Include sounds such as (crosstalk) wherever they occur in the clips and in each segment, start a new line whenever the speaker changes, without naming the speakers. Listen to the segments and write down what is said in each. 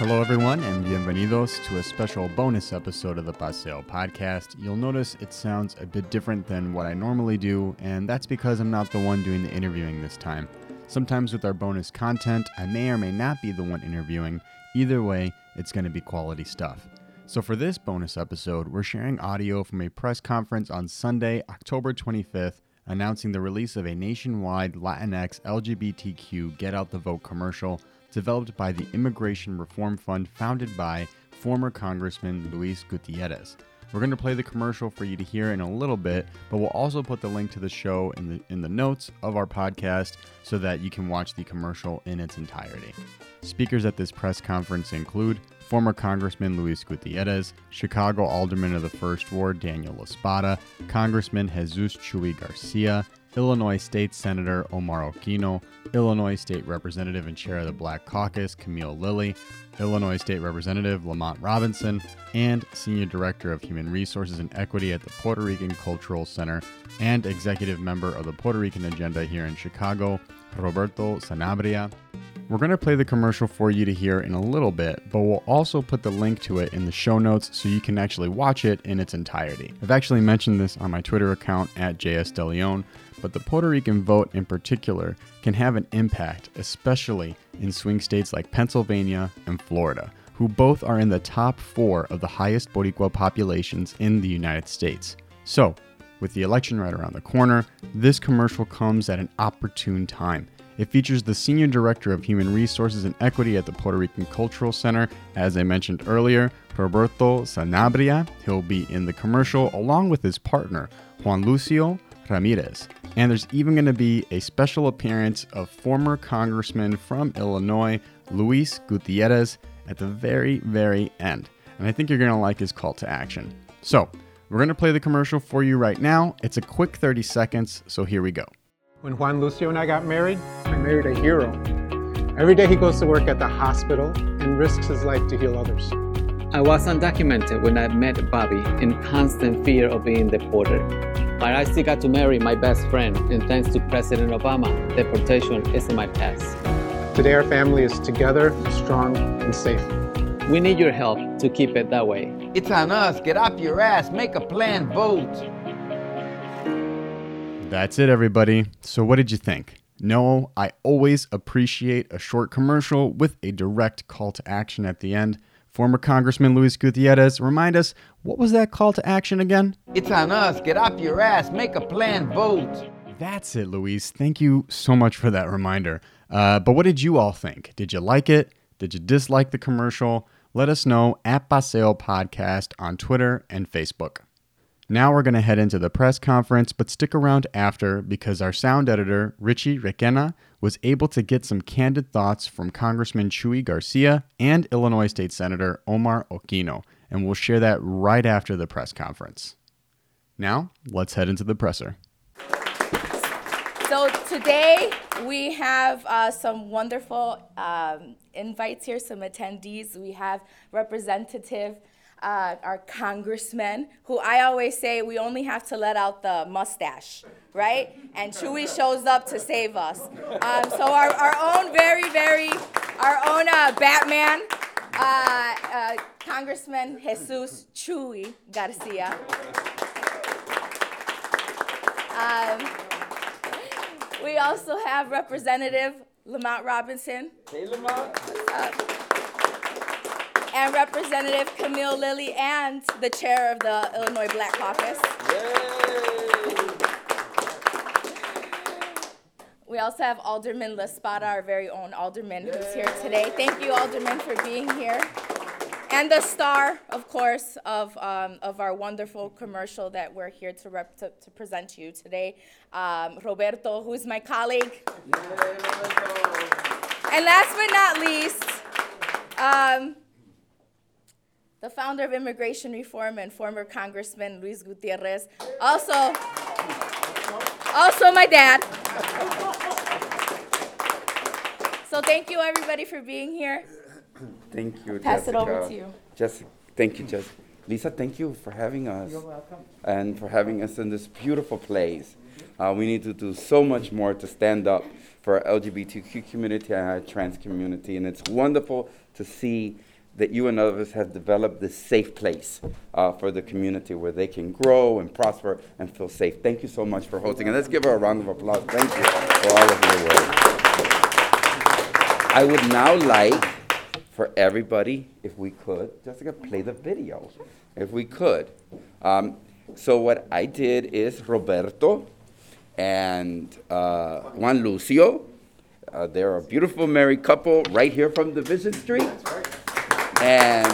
Hello, everyone, and bienvenidos to a special bonus episode of the Paseo podcast. You'll notice it sounds a bit different than what I normally do, and that's because I'm not the one doing the interviewing this time. Sometimes with our bonus content, I may or may not be the one interviewing. Either way, it's going to be quality stuff. So, for this bonus episode, we're sharing audio from a press conference on Sunday, October 25th, announcing the release of a nationwide Latinx LGBTQ Get Out the Vote commercial developed by the Immigration Reform Fund founded by former Congressman Luis Gutierrez. We're going to play the commercial for you to hear in a little bit, but we'll also put the link to the show in the in the notes of our podcast so that you can watch the commercial in its entirety. Speakers at this press conference include former Congressman Luis Gutierrez, Chicago Alderman of the First Ward Daniel La Spata, Congressman Jesus Chuy Garcia, Illinois State Senator Omar Aquino, Illinois State Representative and Chair of the Black Caucus Camille Lilly, Illinois State Representative Lamont Robinson, and Senior Director of Human Resources and Equity at the Puerto Rican Cultural Center and Executive Member of the Puerto Rican Agenda here in Chicago, Roberto Sanabria. We're going to play the commercial for you to hear in a little bit, but we'll also put the link to it in the show notes so you can actually watch it in its entirety. I've actually mentioned this on my Twitter account at JSDeLeon, but the Puerto Rican vote in particular can have an impact, especially in swing states like Pennsylvania and Florida, who both are in the top four of the highest Boricua populations in the United States. So, with the election right around the corner, this commercial comes at an opportune time. It features the Senior Director of Human Resources and Equity at the Puerto Rican Cultural Center, as I mentioned earlier, Roberto Sanabria. He'll be in the commercial along with his partner, Juan Lucio Ramirez. And there's even going to be a special appearance of former Congressman from Illinois, Luis Gutierrez, at the very, very end. And I think you're going to like his call to action. So, we're going to play the commercial for you right now. It's a quick 30 seconds, so here we go.
When Juan Lucio and I got married, I married a hero. Every day he goes to work at the hospital and risks his life to heal others.
I was undocumented when I met Bobby in constant fear of being deported. But I still got to marry my best friend, and thanks to President Obama, deportation isn't my past.
Today our family is together, strong, and safe.
We need your help to keep it that way.
It's on us. Get off your ass. Make a plan. Vote.
That's it, everybody. So, what did you think? No, I always appreciate a short commercial with a direct call to action at the end. Former Congressman Luis Gutierrez, remind us, what was that call to action again?
It's on us. Get off your ass. Make a plan. Vote.
That's it, Luis. Thank you so much for that reminder. Uh, but what did you all think? Did you like it? Did you dislike the commercial? Let us know at Paseo Podcast on Twitter and Facebook. Now we're going to head into the press conference, but stick around after because our sound editor, Richie Requena, was able to get some candid thoughts from Congressman Chuy Garcia and Illinois State Senator Omar Aquino, and we'll share that right after the press conference. Now, let's head into the presser.
So today we have uh, some wonderful um, invites here, some attendees. We have Representative uh, our congressmen, who I always say we only have to let out the mustache, right? And Chuy shows up to save us. Um, so our, our own very, very, our own uh, Batman, uh, uh Congressman Jesus Chuy Garcia. Um, we also have Representative Lamont Robinson.
Hey, Lamont
and Representative Camille Lilly and the chair of the Illinois Black Caucus. We also have Alderman La Spata, our very own alderman, who's here today. Thank you, Alderman, for being here. And the star, of course, of, um, of our wonderful commercial that we're here to, rep- to, to present to you today, um, Roberto, who's my colleague. And last but not least, um, the founder of immigration reform and former Congressman Luis Gutierrez, also, also my dad. So thank you everybody for being here.
Thank you.
Pass
Jessica.
it over to you.
Jessica, thank you, Jessica. Lisa, thank you for having us.
You're welcome.
And for having us in this beautiful place. Uh, we need to do so much more to stand up for our LGBTQ community and our trans community. And it's wonderful to see that you and others have developed this safe place uh, for the community where they can grow and prosper and feel safe. Thank you so much for hosting. And let's give her a round of applause. Thank you for all of your work. I would now like for everybody, if we could, Jessica, play the video, if we could. Um, so what I did is Roberto and uh, Juan Lucio. Uh, they're a beautiful married couple right here from Division Street. And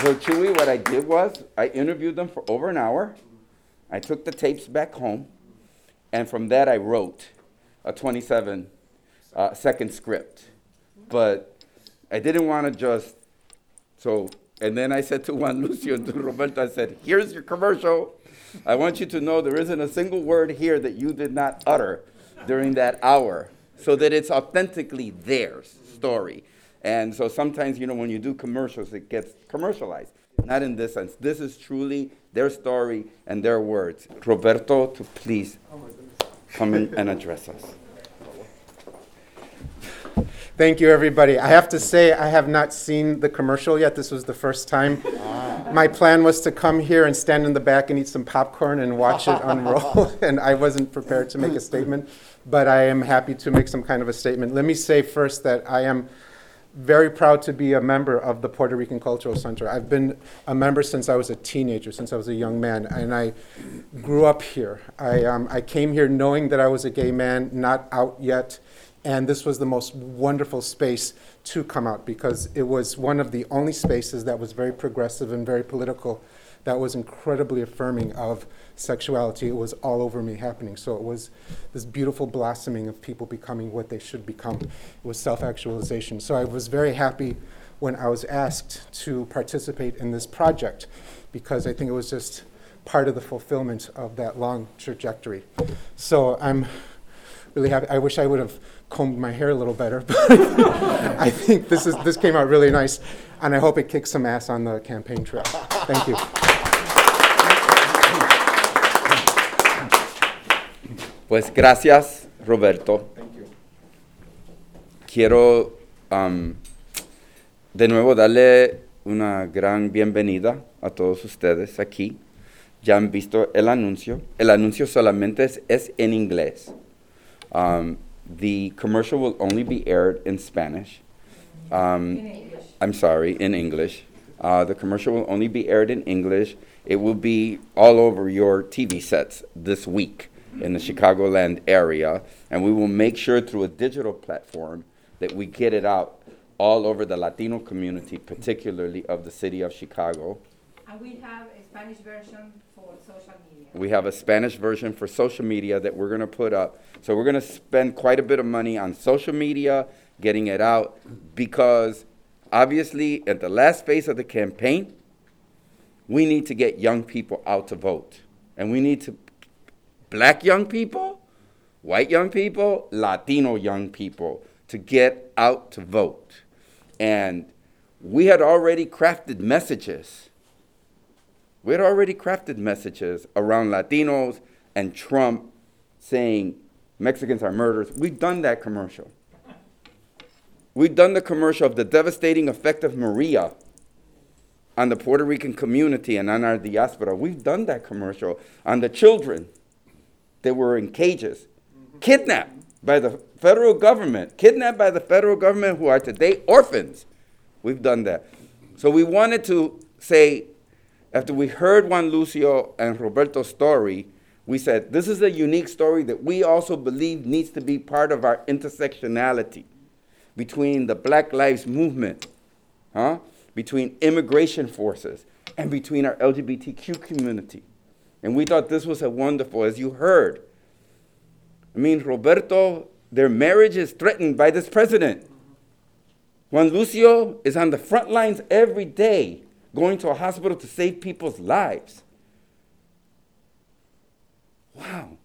so, Chuy, what I did was I interviewed them for over an hour. I took the tapes back home, and from that I wrote a 27 uh, second script. But I didn't want to just so. And then I said to Juan (laughs) Lucio and to Roberto, I said, "Here's your commercial. I want you to know there isn't a single word here that you did not utter during that hour, so that it's authentically their story." And so sometimes, you know, when you do commercials, it gets commercialized. Not in this sense. This is truly their story and their words. Roberto, to please come in and address us.
Thank you, everybody. I have to say, I have not seen the commercial yet. This was the first time. Ah. My plan was to come here and stand in the back and eat some popcorn and watch it (laughs) unroll, and I wasn't prepared to make a statement, but I am happy to make some kind of a statement. Let me say first that I am very proud to be a member of the Puerto Rican Cultural Center. I've been a member since I was a teenager, since I was a young man, and I grew up here. I, um, I came here knowing that I was a gay man, not out yet, and this was the most wonderful space to come out because it was one of the only spaces that was very progressive and very political, that was incredibly affirming of sexuality. It was all over me happening. So it was this beautiful blossoming of people becoming what they should become. It was self actualization. So I was very happy when I was asked to participate in this project because I think it was just part of the fulfillment of that long trajectory. So I'm really happy. I wish I would have combed my hair a little better, (laughs) but I think this is this came out really nice, and I hope it kicks some ass on the campaign trail. Thank you.
Pues gracias, Roberto. Quiero um, de nuevo darle una gran bienvenida a todos ustedes aquí. Ya han visto el anuncio. El anuncio solamente es, es en inglés. Um, the commercial will only be aired in Spanish. Um,
In English.
I'm sorry, in English. Uh, the commercial will only be aired in English. It will be all over your TV sets this week in the Chicagoland area, and we will make sure through a digital platform that we get it out all over the Latino community, particularly of the city of Chicago.
And we have a Spanish version for social media.
We have a Spanish version for social media that we're going to put up. So we're going to spend quite a bit of money on social media, getting it out, because obviously at the last phase of the campaign, we need to get young people out to vote. And we need to, black young people, white young people, Latino young people, to get out to vote. And we had already crafted messages we had already crafted messages around Latinos and Trump saying Mexicans are murderers. We've done that commercial. We've done the commercial of the devastating effect of Maria on the Puerto Rican community and on our diaspora. We've done that commercial on the children that were in cages, kidnapped by the federal government, kidnapped by the federal government who are today orphans. We've done that. So we wanted to say, after we heard Juan Lucio and Roberto's story, we said, this is a unique story that we also believe needs to be part of our intersectionality between the Black Lives Movement, huh? between immigration forces, and between our LGBTQ community. And we thought this was a wonderful, as you heard. I mean, Roberto, their marriage is threatened by this president. Juan Lucio is on the front lines every day going to a hospital to save people's lives. Wow.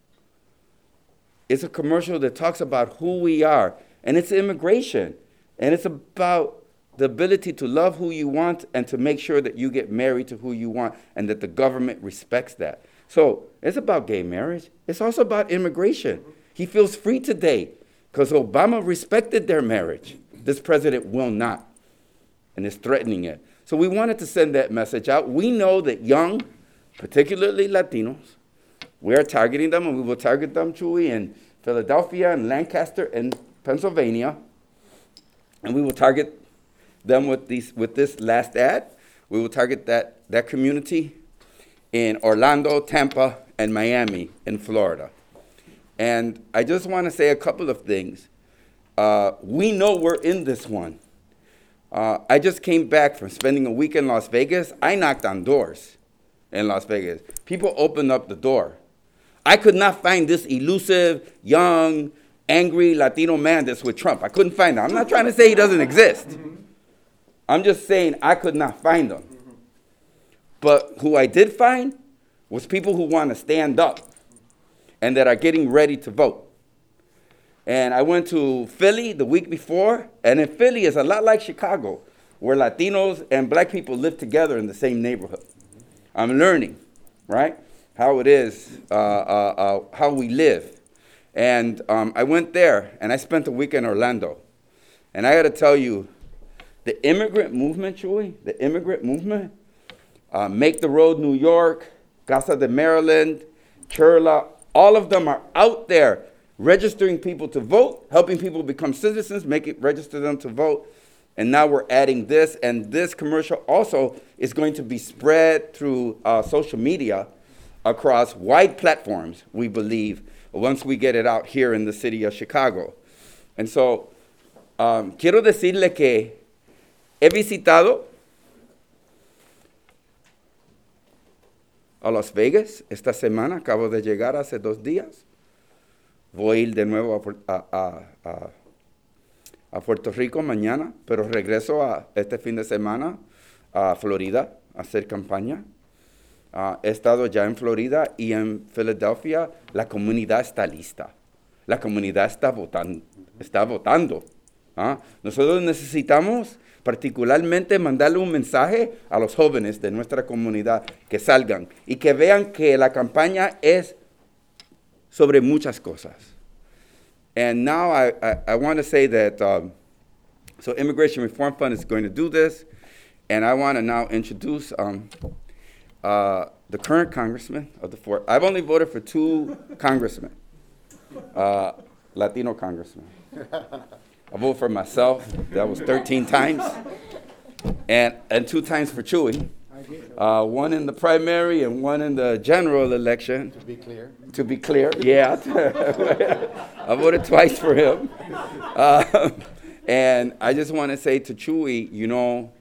It's a commercial that talks about who we are, and it's immigration, and it's about the ability to love who you want and to make sure that you get married to who you want and that the government respects that. So it's about gay marriage. It's also about immigration. He feels free today because Obama respected their marriage. This president will not. and is threatening it. So we wanted to send that message out. We know that young, particularly Latinos, we are targeting them, and we will target them, Chuy, in Philadelphia and Lancaster and Pennsylvania. And we will target them with, these, with this last ad. We will target that, that community in Orlando, Tampa, and Miami in Florida. And I just want to say a couple of things. Uh, we know we're in this one. Uh, I just came back from spending a week in Las Vegas. I knocked on doors in Las Vegas. People opened up the door. I could not find this elusive, young, angry Latino man that's with Trump. I couldn't find him. I'm not trying to say he doesn't exist. I'm just saying I could not find him. But who I did find was people who want to stand up and that are getting ready to vote. And I went to Philly the week before, and in Philly it's a lot like Chicago, where Latinos and black people live together in the same neighborhood. I'm learning, right, how it is, uh, uh, uh, how we live. And um, I went there, and I spent a week in Orlando. And I got to tell you, the immigrant movement, Chuy, the immigrant movement, uh, Make the Road New York, Casa de Maryland, CHIRLA, all of them are out there registering people to vote, helping people become citizens, make it register them to vote. And now we're adding this, and this commercial also is going to be spread through uh, social media across wide platforms, we believe, once we get it out here in the city of Chicago. And so, um, quiero decirle que he visitado a Las Vegas esta semana, acabo de llegar hace dos días. Voy a ir de nuevo a, a, a, a, Puerto Rico mañana, pero regreso a este fin de semana a Florida a hacer campaña. Uh, he estado ya en Florida y en Filadelfia. La comunidad está lista. La comunidad está votando. Está votando. ¿ah? Nosotros necesitamos particularmente mandarle un mensaje a los jóvenes de nuestra comunidad que salgan y que vean que la campaña es sobre muchas cosas. And now I, I, I want to say that, um, so Immigration Reform Fund is going to do this, and I want to now introduce um, uh, the current congressman of the fourth. I've only voted for two congressmen, uh, Latino congressmen. (laughs) I voted for myself, that was 13 times, and, and two times for Chuy. Uh, one in the primary and one in the general election.
To be clear.
To be clear, yeah. (laughs) I voted twice for him. Uh, (laughs) and I just want to say to Chuy, you know,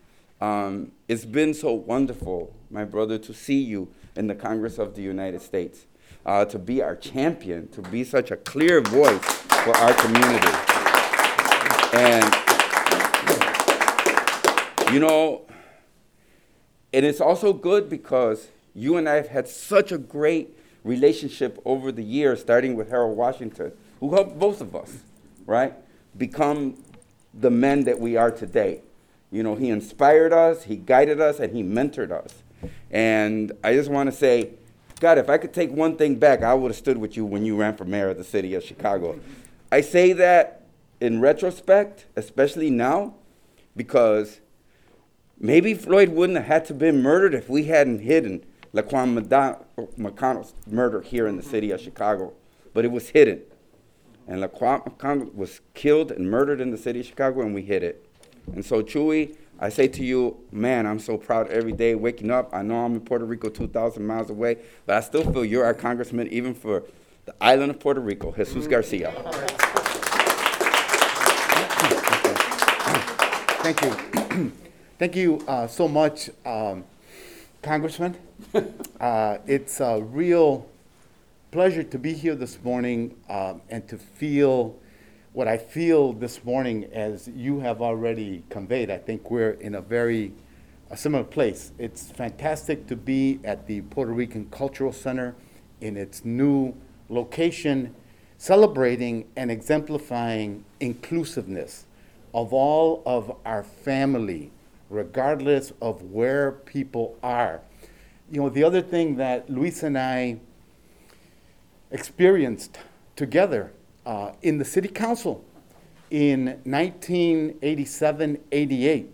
um, it's been so wonderful, my brother, to see you in the Congress of the United States, uh, to be our champion, to be such a clear voice for our community. And, you know, and it's also good because you and I have had such a great relationship over the years, starting with Harold Washington, who helped both of us, right, become the men that we are today. You know, he inspired us, he guided us, and he mentored us. And I just want to say, God, if I could take one thing back, I would have stood with you when you ran for mayor of the city of Chicago. I say that in retrospect, especially now, because Maybe Floyd wouldn't have had to been murdered if we hadn't hidden Laquan McConnell's murder here in the city of Chicago. But it was hidden. And Laquan McConnell was killed and murdered in the city of Chicago, and we hid it. And so, Chuy, I say to you, man, I'm so proud every day waking up. I know I'm in Puerto Rico 2,000 miles away, but I still feel you're our congressman, even for the island of Puerto Rico, Jesus Garcia.
Thank you. (clears throat) Thank you uh, so much, um, Congressman. (laughs) uh, it's a real pleasure to be here this morning um, and to feel what I feel this morning as you have already conveyed. I think we're in a very a similar place. It's fantastic to be at the Puerto Rican Cultural Center in its new location, celebrating and exemplifying inclusiveness of all of our family regardless of where people are. You know, the other thing that Luis and I experienced together uh, in the city council in 1987 88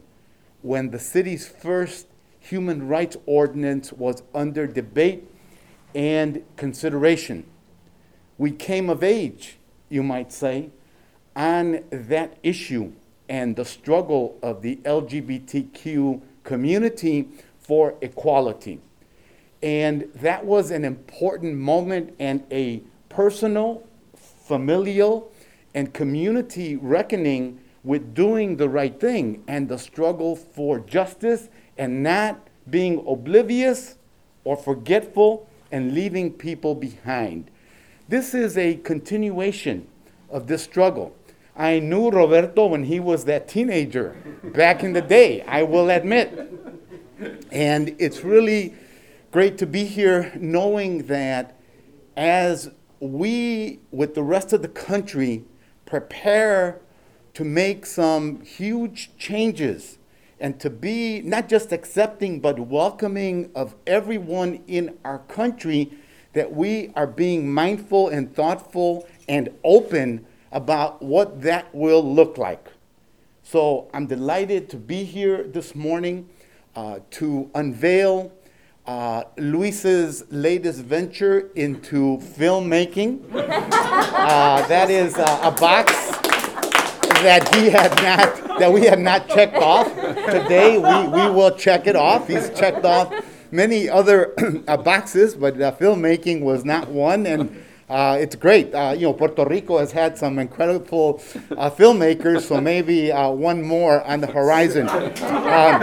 when the city's first human rights ordinance was under debate and consideration. We came of age, you might say, on that issue and the struggle of the LGBTQ community for equality. And that was an important moment and a personal, familial, and community reckoning with doing the right thing and the struggle for justice and not being oblivious or forgetful and leaving people behind. This is a continuation of this struggle. I knew Roberto when he was that teenager back in the day, I will admit. And it's really great to be here knowing that as we, with the rest of the country, prepare to make some huge changes and to be not just accepting but welcoming of everyone in our country, that we are being mindful and thoughtful and open about what that will look like. So I'm delighted to be here this morning uh, to unveil uh, Luis's latest venture into filmmaking. (laughs) Uh, that is uh, a box that he had not, that we had not checked off. Today we, we will check it off. He's checked off many other (clears throat) uh, boxes, but uh, filmmaking was not one. And uh, it's great. Uh, you know, Puerto Rico has had some incredible uh, filmmakers, so maybe uh, one more on the horizon. Um,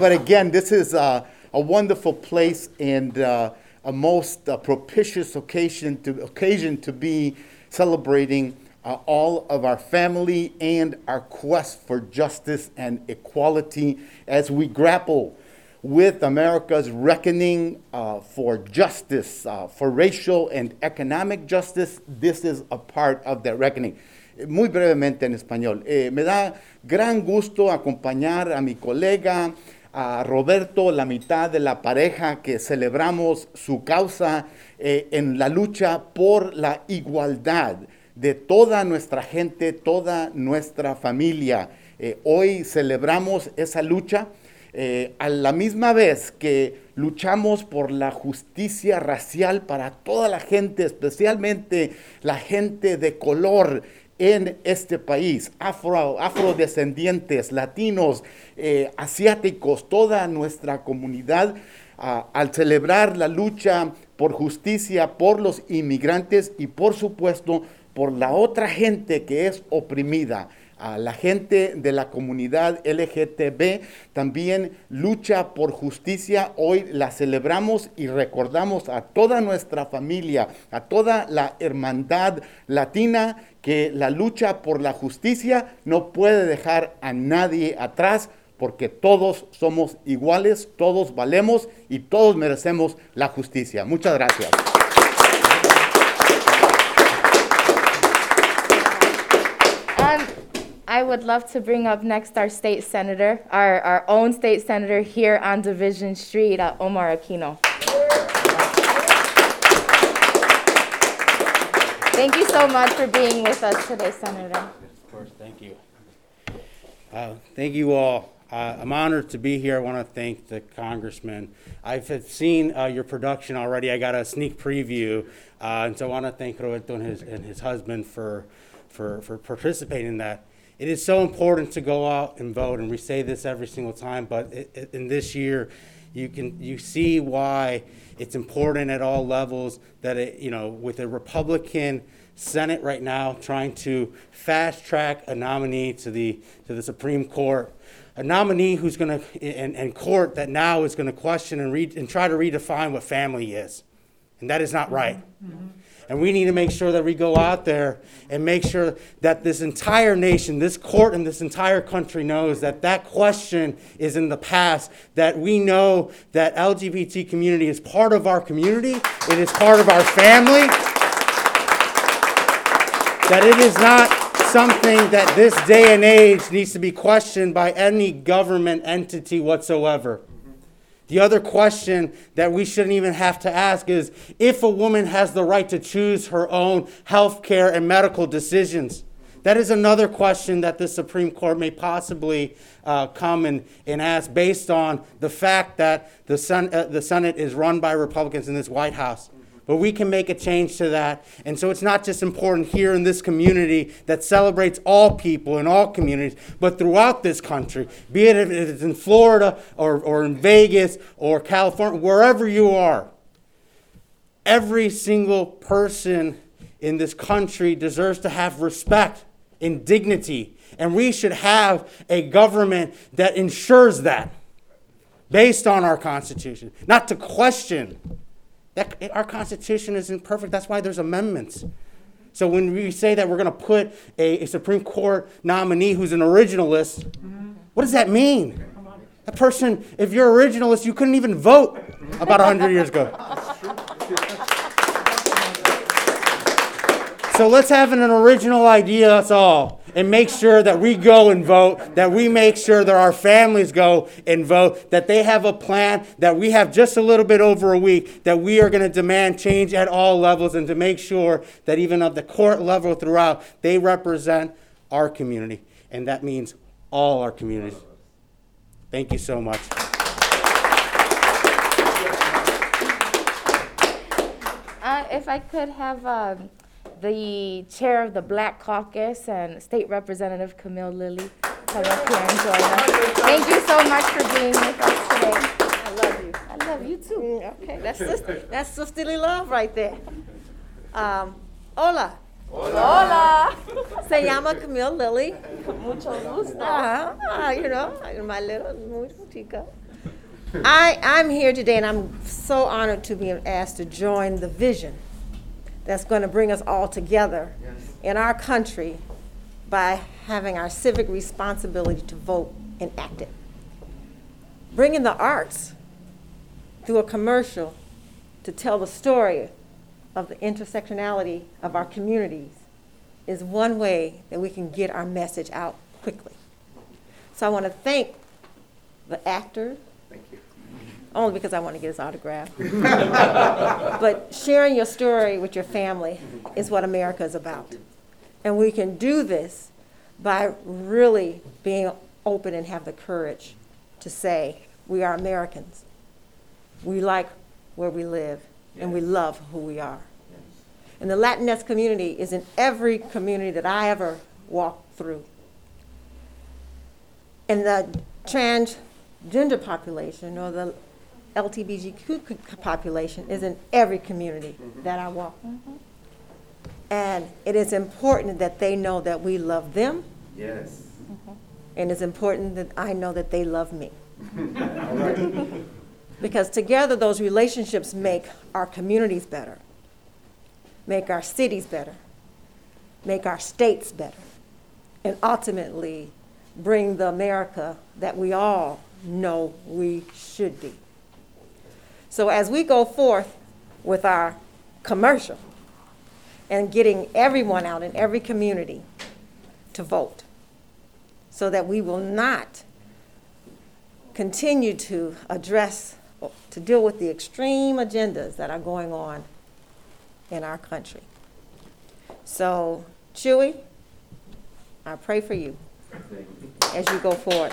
but again, this is uh, a wonderful place and uh, a most propitious occasion to occasion to be celebrating all of our family and our quest for justice and equality as we grapple with America's reckoning uh, for justice, uh, for racial and economic justice. This is a part of that reckoning. Muy brevemente en español. Eh, me da gran gusto acompañar a mi colega, a Roberto, la mitad de la pareja que celebramos su causa eh, en la lucha por la igualdad de toda nuestra gente, toda nuestra familia. Eh, hoy celebramos esa lucha eh, a la misma vez que luchamos por la justicia racial para toda la gente, especialmente la gente de color en este país, afro, afrodescendientes, latinos, eh, asiáticos, toda nuestra comunidad, al celebrar la lucha por justicia por los inmigrantes y por supuesto por la otra gente que es oprimida a la gente de la comunidad LGTB también lucha por justicia. Hoy la celebramos y recordamos a toda nuestra familia, a toda la hermandad latina, que la lucha por la justicia no puede dejar a nadie atrás porque todos somos iguales, todos valemos y todos merecemos la justicia. Muchas gracias.
Would love to bring up next our state senator, our, our own state senator here on Division Street, uh, Omar Aquino. Thank you so much for being with us today, Senator.
Of course, thank you. Uh, thank you all. Uh, I'm honored to be here. I want to thank the congressman. I've seen uh, your production already. I got a sneak preview, uh, and so I want to thank Roberto and his, and his husband for, for, for participating in that. It is so important to go out and vote, and we say this every single time. But it, it, in this year, you can you see why it's important at all levels that it you know with a Republican Senate right now trying to fast track a nominee to the to the Supreme Court, a nominee who's going to and, and court that now is going to question and read and try to redefine what family is, and that is not right. Mm-hmm. And we need to make sure that we go out there and make sure that this entire nation, this court, and this entire country knows that that question is in the past, that we know that LGBT community is part of our community, it is part of our family, that it is not something that this day and age needs to be questioned by any government entity whatsoever. The other question that we shouldn't even have to ask is if a woman has the right to choose her own health care and medical decisions. That is another question that the Supreme Court may possibly uh, come and, and ask based on the fact that the, Sen- uh, the Senate is run by Republicans in this White House. But we can make a change to that. And so it's not just important here in this community that celebrates all people in all communities, but throughout this country, be it if it's in Florida or, or in Vegas or California, wherever you are. Every single person in this country deserves to have respect and dignity. And we should have a government that ensures that based on our Constitution, not to question. That, our Constitution isn't perfect. That's why there's amendments. So when we say that we're going to put a, a, Supreme Court nominee who's an originalist, mm-hmm. what does that mean? A person, if you're originalist, you couldn't even vote about 100 years ago. (laughs) So let's have an original idea, that's all, and make sure that we go and vote, that we make sure that our families go and vote, that they have a plan, that we have just a little bit over a week, that we are going to demand change at all levels, and to make sure that even at the court level throughout, they represent our community. And that means all our communities. Thank you so much.
Uh, if I could have um, the chair of the Black Caucus and State Representative Camille Lilly come up here and join us. Thank you so much for being with us today.
I love you.
I love you too.
Mm, okay, that's sister, that's sisterly love right there. Um, hola.
Hola. (laughs)
Se llama Camille Lilly.
Mucho gusto.
Uh-huh. you know, my little muy chica. I, I'm here today and I'm so honored to be asked to join the vision that's going to bring us all together in our country by having our civic responsibility to vote and act it. Bringing the arts through a commercial to tell the story of the intersectionality of our communities is one way that we can get our message out quickly. So I want to thank the actors. Thank you. Only because I want to get his autograph. (laughs) but sharing your story with your family is what America is about. And we can do this by really being open and have the courage to say, we are Americans. We like where we live, and we love who we are. And the Latinx community is in every community that I ever walked through. And the transgender population or the LGBTQ population is in every community mm-hmm. that I walk. Mm-hmm. And it is important that they know that we love them.
Yes.
Mm-hmm. And it's important that I know that they love me. (laughs) because together those relationships make our communities better, make our cities better, make our states better, and ultimately bring the America that we all know we should be. So as we go forth with our commercial and getting everyone out in every community to vote so that we will not continue to address, to deal with the extreme agendas that are going on in our country. So, Chuy, I pray for you as you go forward.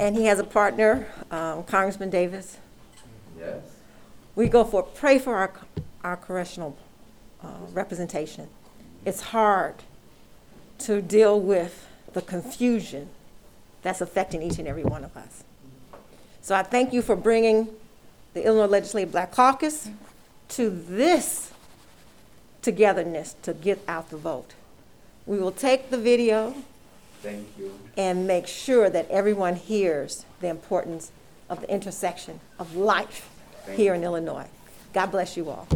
And he has a partner, um, Congressman Davis.
Yes.
We go for, pray for our, our congressional uh, representation. It's hard to deal with the confusion that's affecting each and every one of us. So I thank you for bringing the Illinois Legislative Black Caucus to this togetherness to get out the vote. We will take the video
Thank you.
and make sure that everyone hears the importance of the intersection of life Thank here you. in Illinois. God bless you all.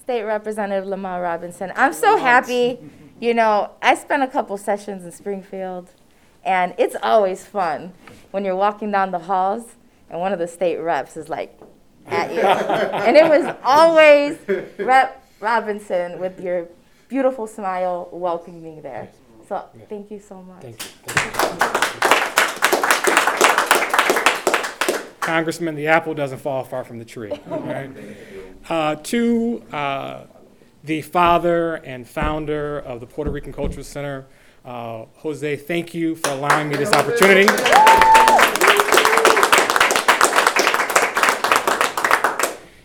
State Representative Lamar Robinson. I'm so happy. You know, I spent a couple sessions in Springfield, and it's always fun when you're walking down the halls and one of the state reps is like, at you. and it was always Rep Robinson with your beautiful smile welcoming me there. So thank you so much.
Thank you. Thank you.
Congressman, the apple doesn't fall far from the tree. Right? Uh, to uh, the father and founder of the Puerto Rican Cultural Center, uh, Jose, thank you for allowing me this opportunity.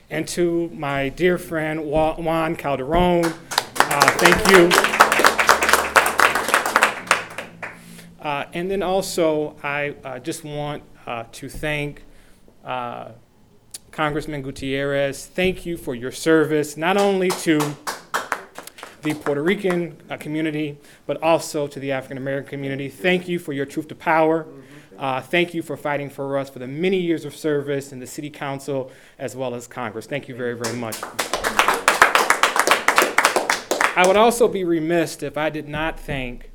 And to my dear friend Juan Calderon, uh, thank you. Uh, and then also, I uh, just want uh, to thank uh, Congressman Gutierrez. Thank you for your service, not only to the Puerto Rican uh, community, but also to the African American community. Thank you for your truth to power. Uh, thank you for fighting for us for the many years of service in the City Council as well as Congress. Thank you very, very much. I would also be remiss if I did not thank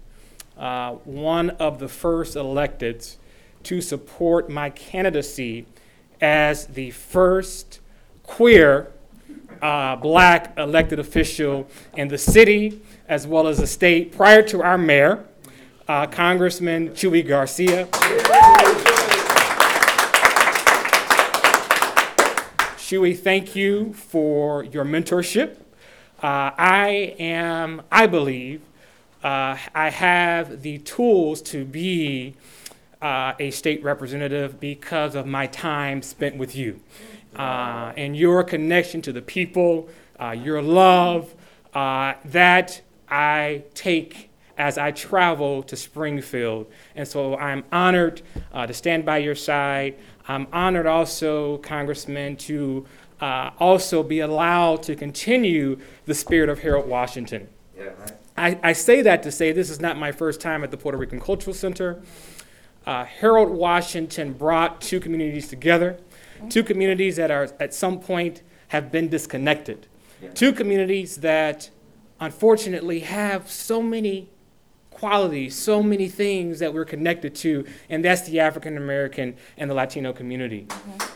uh, one of the first electeds to support my candidacy as the first queer uh, black elected official in the city as well as the state prior to our mayor uh, Congressman Chuy Garcia. Chuy, thank you for your mentorship. Uh, I am, I believe, uh, I have the tools to be uh, a state representative because of my time spent with you uh, and your connection to the people, uh, your love uh, that I take as I travel to Springfield. And so I'm honored uh, to stand by your side. I'm honored also, Congressman, to uh, also be allowed to continue the spirit of Harold Washington. Yeah, right. I, I, say that to say this is not my first time at the Puerto Rican Cultural Center. Uh, Harold Washington brought two communities together, two communities that are at some point have been disconnected, yeah. two communities that unfortunately have so many qualities, so many things that we're connected to, and that's the African American and the Latino community. Mm-hmm.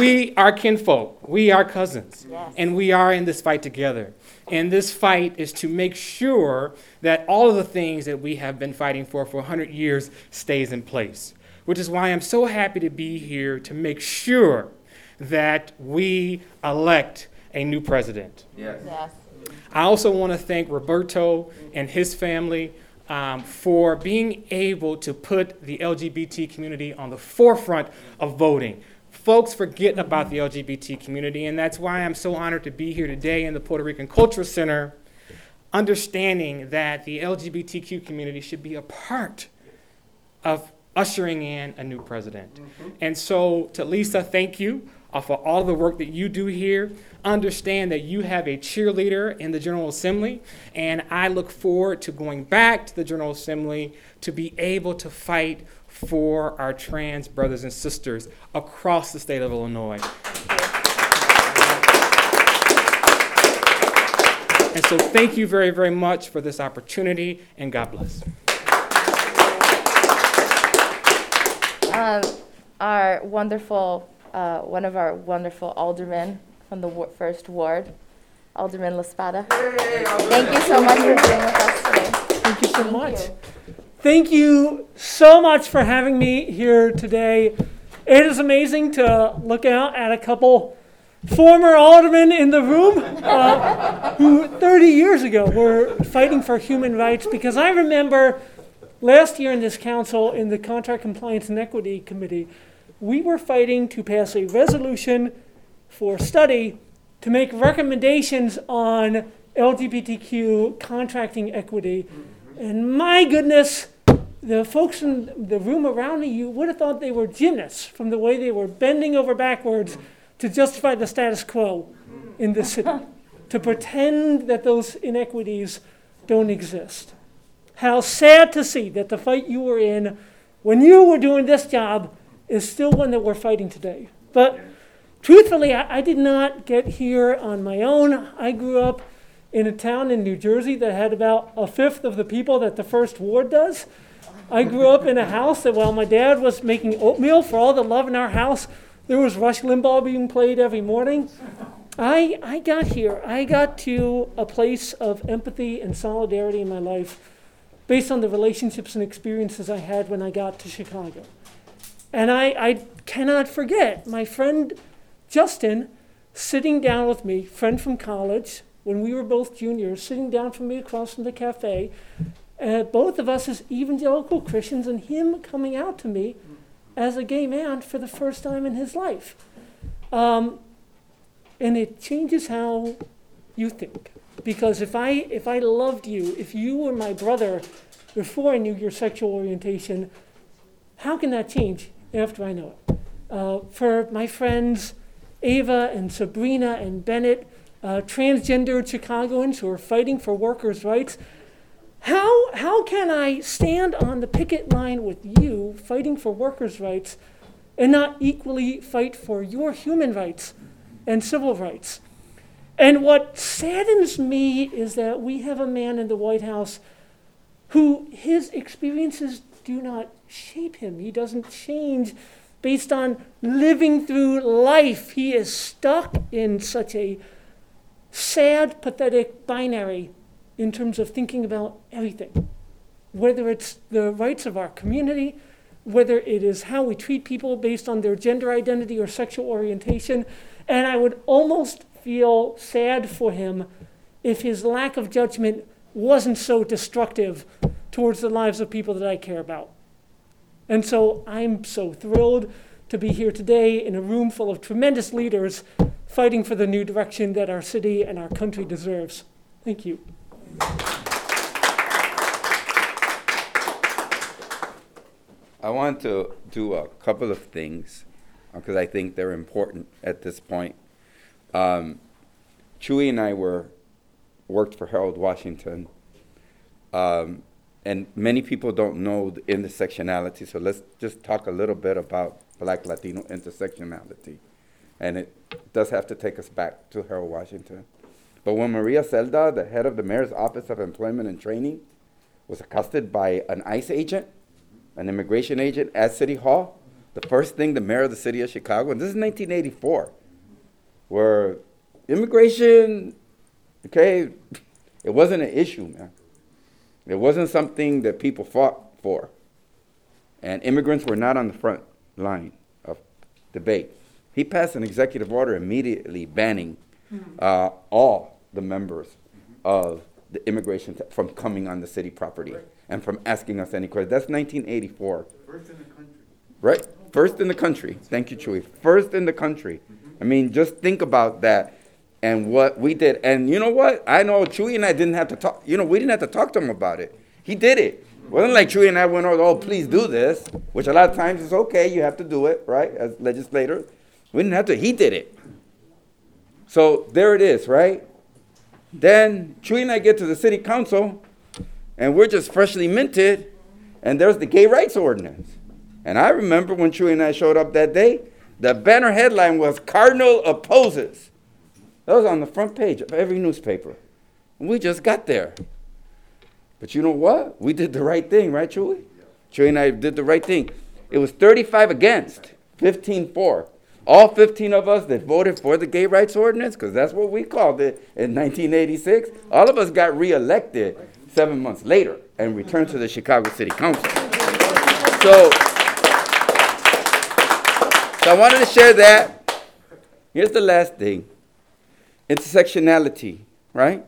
We are kinfolk, we are cousins, yes. and we are in this fight together. And this fight is to make sure that all of the things that we have been fighting for for 100 years stays in place. Which is why I'm so happy to be here to make sure that we elect a new president. Yes. yes. I also want to thank Roberto and his family um, for being able to put the LGBT community on the forefront of voting. Folks forget about the LGBT community, and that's why I'm so honored to be here today in the Puerto Rican Cultural Center, understanding that the LGBTQ community should be a part of ushering in a new president. Mm-hmm. And so, to Lisa, thank you for all the work that you do here. Understand that you have a cheerleader in the General Assembly, and I look forward to going back to the General Assembly to be able to fight for our trans brothers and sisters across the state of Illinois. And so, thank you very, very much for this opportunity, and God bless.
Um, our wonderful uh, one of our wonderful aldermen from the first ward, Alderman La Spata. Thank you so much for being with us today.
Thank you so Thank much. You. Thank you so much for having me here today. It is amazing to look out at a couple former aldermen in the room uh, who 30 years ago were fighting for human rights because I remember last year in this council in the Contract Compliance and Equity Committee, we were fighting to pass a resolution for study to make recommendations on LGBTQ contracting equity. Mm-hmm. And my goodness, the folks in the room around me, you would have thought they were gymnasts from the way they were bending over backwards to justify the status quo mm-hmm. in the city, to pretend that those inequities don't exist. How sad to see that the fight you were in when you were doing this job is still one that we're fighting today. But truthfully, I, I, did not get here on my own. I grew up in a town in New Jersey that had about a fifth of the people that the first ward does. I grew up in a house that while my dad was making oatmeal for all the love in our house, there was Rush Limbaugh being played every morning. I, I got here. I got to a place of empathy and solidarity in my life based on the relationships and experiences I had when I got to Chicago. And I, I cannot forget my friend Justin sitting down with me, friend from college, when we were both juniors, sitting down from me across from the cafe, uh, both of us as evangelical Christians, and him coming out to me as a gay man for the first time in his life. Um, and it changes how you think. Because if I, if I loved you, if you were my brother before I knew your sexual orientation, how can that change after I know it? Uh, for my friends Ava and Sabrina and Bennett, uh, transgender Chicagoans who are fighting for workers' rights, how, how can I stand on the picket line with you fighting for workers' rights and not equally fight for your human rights and civil rights? And what saddens me is that we have a man in the White House who his experiences do not shape him. He doesn't change based on living through life. He is stuck in such a sad, pathetic binary in terms of thinking about everything. Whether it's the rights of our community, whether it is how we treat people based on their gender identity or sexual orientation. And I would almost feel sad for him if his lack of judgment wasn't so destructive towards the lives of people that I care about. And so I'm so thrilled to be here today in a room full of tremendous leaders fighting for the new direction that our city and our country deserves. Thank you.
I want to do a couple of things because I think they're important at this point. Um, Chuy and I were worked for Harold Washington, um, and many people don't know the intersectionality. So let's just talk a little bit about Black Latino intersectionality, and it does have to take us back to Harold Washington. But when Maria Cerda, the head of the mayor's office of employment and training, was accosted by an ICE agent, an immigration agent at City Hall, the first thing the mayor of the city of Chicago, and this is 1984, where immigration, okay, (laughs) it wasn't an issue, man. It wasn't something that people fought for. And immigrants were not on the front line of debate. He passed an executive order immediately banning uh, all the members of the immigration t- from coming on the city property and from asking us any questions. That's 1984.
First in the country.
Right? First in the country. Thank you, Chuy. First in the country. I mean, just think about that and what we did. And you know what? I know Chuy and I didn't have to talk. You know, we didn't have to talk to him about it. He did it. It wasn't like Chuy and I went, oh, please do this, which a lot of times is okay. You have to do it, right? As legislators. We didn't have to. He did it. So there it is, right? Then Chuy and I get to the city council, and we're just freshly minted, and there's the gay rights ordinance. And I remember when Chuy and I showed up that day, the banner headline was Cardinal opposes. That was on the front page of every newspaper. We just got there. But you know what? We did the right thing, right, Chuy? Chuy and I did the right thing. It was 35 against, 15 for. All 15 of us that voted for the gay rights ordinance, because that's what we called it in 1986, all of us got reelected seven months later and returned to the Chicago City Council. So, so I wanted to share that. Here's the last thing intersectionality, right?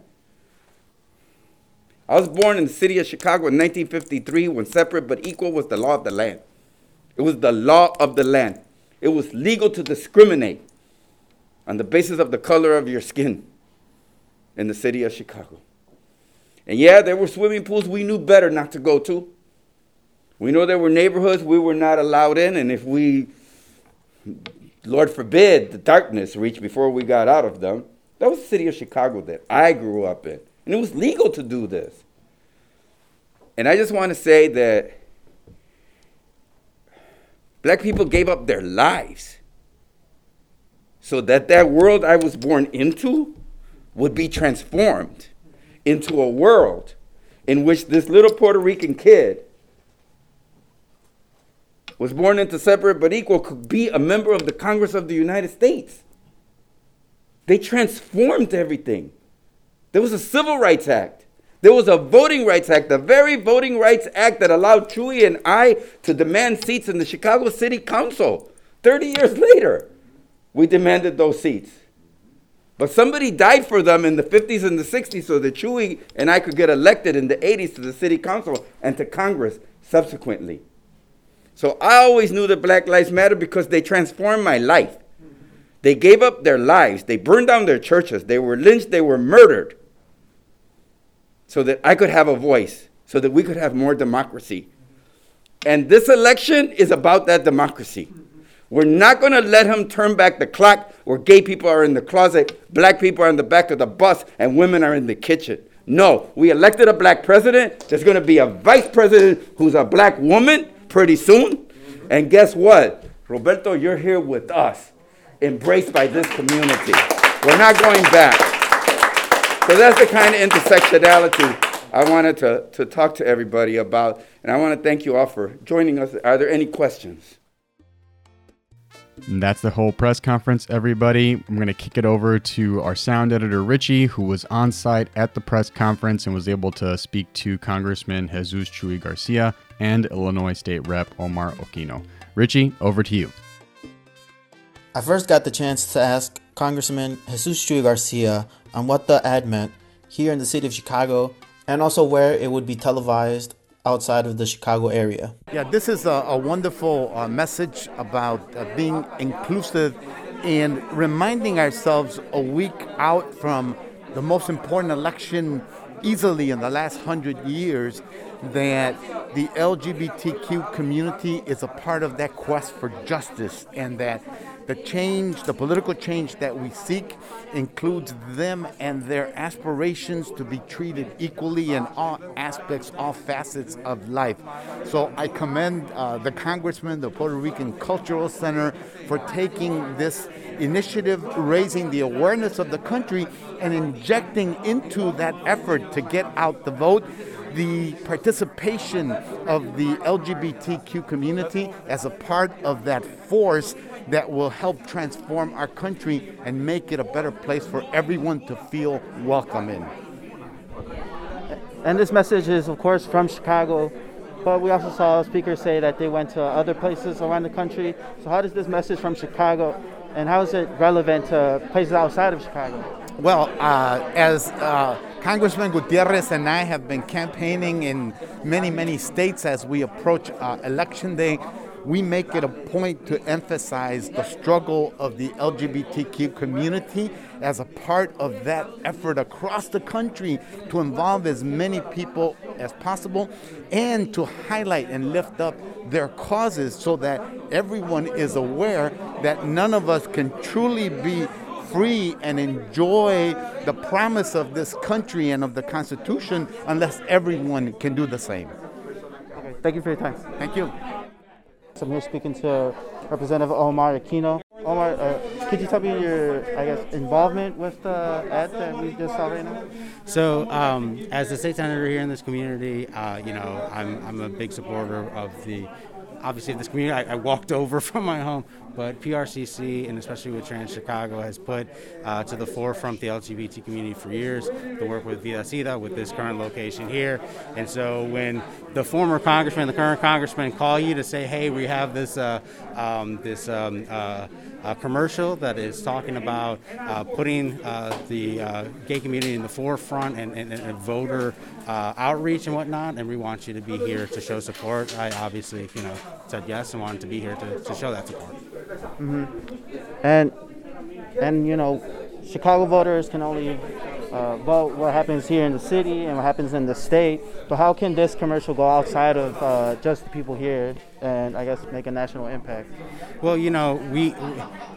I was born in the city of Chicago in 1953 when separate but equal was the law of the land. It was the law of the land. It was legal to discriminate on the basis of the color of your skin in the city of Chicago. And yeah, there were swimming pools we knew better not to go to. We know there were neighborhoods we were not allowed in, and if we, Lord forbid, the darkness reached before we got out of them, that was the city of Chicago that I grew up in. And it was legal to do this. And I just want to say that black people gave up their lives so that that world I was born into would be transformed into a world in which this little Puerto Rican kid was born into separate but equal could be a member of the Congress of the United States. They transformed everything. There was a Civil Rights Act There was a Voting Rights Act, the very Voting Rights Act that allowed Chuy and I to demand seats in the Chicago City Council. 30 years later, we demanded those seats. But somebody died for them in the 50s and the 60s so that Chuy and I could get elected in the 80s to the city council and to Congress subsequently. So I always knew that Black Lives Matter because they transformed my life. They gave up their lives, they burned down their churches, they were lynched, they were murdered so that I could have a voice, so that we could have more democracy. And this election is about that democracy. We're not going to let him turn back the clock where gay people are in the closet, black people are in the back of the bus, and women are in the kitchen. No, we elected a black president. There's going to be a vice president who's a black woman pretty soon. And guess what? Roberto, you're here with us, embraced by this community. We're not going back. So that's the kind of intersectionality I wanted to, to talk to everybody about. And I want to thank you all for joining us. Are there any questions?
And that's the whole press conference, everybody. I'm going to kick it over to our sound editor, Richie, who was on site at the press conference and was able to speak to Congressman Jesus Chuy Garcia and Illinois State Rep Omar Aquino. Richie, over to you.
I first got the chance to ask Congressman Jesus Chuy Garcia on what the ad meant here in the city of Chicago and also where it would be televised outside of the Chicago area.
Yeah, this is a, a wonderful uh, message about uh, being inclusive and reminding ourselves a week out from the most important election easily in the last hundred years that the LGBTQ community is a part of that quest for justice and that the change, the political change that we seek, includes them and their aspirations to be treated equally in all aspects, all facets of life. So I commend uh, the Congressman, the Puerto Rican Cultural Center, for taking this initiative, raising the awareness of the country, and injecting into that effort to get out the vote the participation of the LGBTQ community as a part of that force that will help transform our country and make it a better place for everyone to feel welcome in.
And this message is, of course, from Chicago, but we also saw speakers say that they went to other places around the country. So, how does this message from Chicago and how is it relevant to places outside of Chicago?
Well, uh, as uh, Congressman Gutierrez and I have been campaigning in many, many states as we approach uh, election day, we make it a point to emphasize the struggle of the LGBTQ community as a part of that effort across the country to involve as many people as possible and to highlight and lift up their causes so that everyone is aware that none of us can truly be free and enjoy the promise of this country and of the Constitution unless everyone can do the same.
Okay, thank you for your time.
Thank you.
I'm here speaking to Representative Omar Aquino. Omar, uh, could you tell me your, I guess, involvement with the ad that we just saw right now?
So, um, as a state senator here in this community, uh, you know, I'm, I'm a big supporter of the obviously this community I, I, walked over (laughs) from my home but PRCC and especially with Trans Chicago has put uh, to the forefront the LGBT community for years to work with Vida Sida with this current location here. And so when the former congressman, the current congressman, call you to say, "Hey, we have this uh, um, this." Um, uh, uh, commercial that is talking about uh, putting uh, the gay community in the forefront and, and, and voter outreach and whatnot. And we want you to be here to show support. I obviously, you know, said yes and wanted to be here to, to show that support.
Mm-hmm. And and you know, Chicago voters can only uh, vote what happens here in the city and what happens in the state. But how can this commercial go outside of uh, just the people here and I guess make a national impact?
Well, you know, we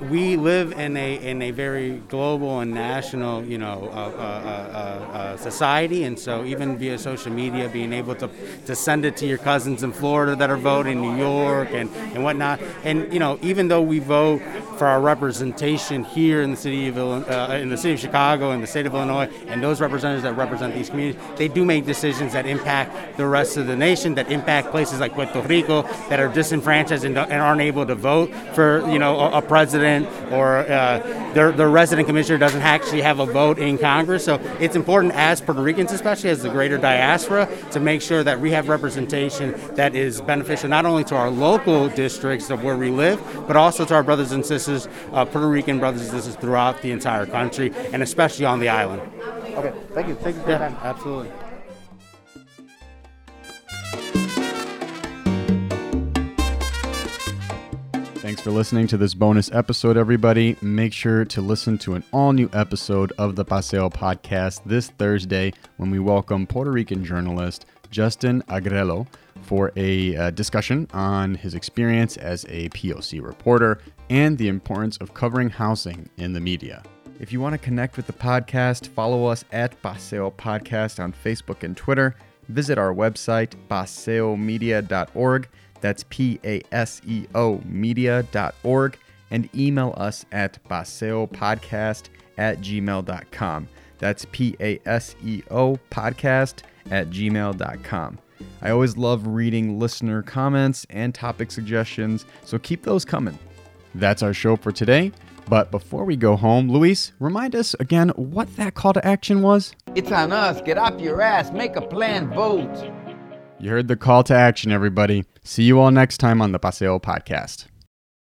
we live in a in a very global and national, you know, uh, uh, uh, uh society, and so even via social media, being able to to send it to your cousins in Florida that are voting, New York, and and whatnot, and you know, even though we vote for our representation here in the city of uh, in the city of Chicago and the state of Illinois, and those representatives that represent these communities, they do make decisions that impact the rest of the nation, that impact places like Puerto Rico, that that are disenfranchised and, and aren't able to vote for you know a, a president or uh, their their resident commissioner doesn't actually have a vote in Congress. So it's important as Puerto Ricans, especially as the greater diaspora, to make sure that we have representation that is beneficial not only to our local districts of where we live, but also to our brothers and sisters, uh, Puerto Rican brothers and sisters throughout the entire country, and especially on the island.
Okay, thank you. Thank you for
Yeah,
time.
absolutely.
For listening to this bonus episode, everybody. Make sure to listen to an all new episode of the Paseo podcast this Thursday when we welcome Puerto Rican journalist Justin Agrelo for a uh, discussion on his experience as a POC reporter and the importance of covering housing in the media. If you want to connect with the podcast, follow us at Paseo Podcast on Facebook and Twitter. Visit our website, paseomedia.org. That's P A S E O media.org. And email us at paseopodcast at gmail.com. That's P A S E O podcast at gmail.com. I always love reading listener comments and topic suggestions, so keep those coming. That's our show for today. But before we go home, Luis, remind us again what that call to action was.
It's on us. Get off your ass. Make a plan. Vote.
You heard the call to action, everybody. See you all next time on the Paseo Podcast.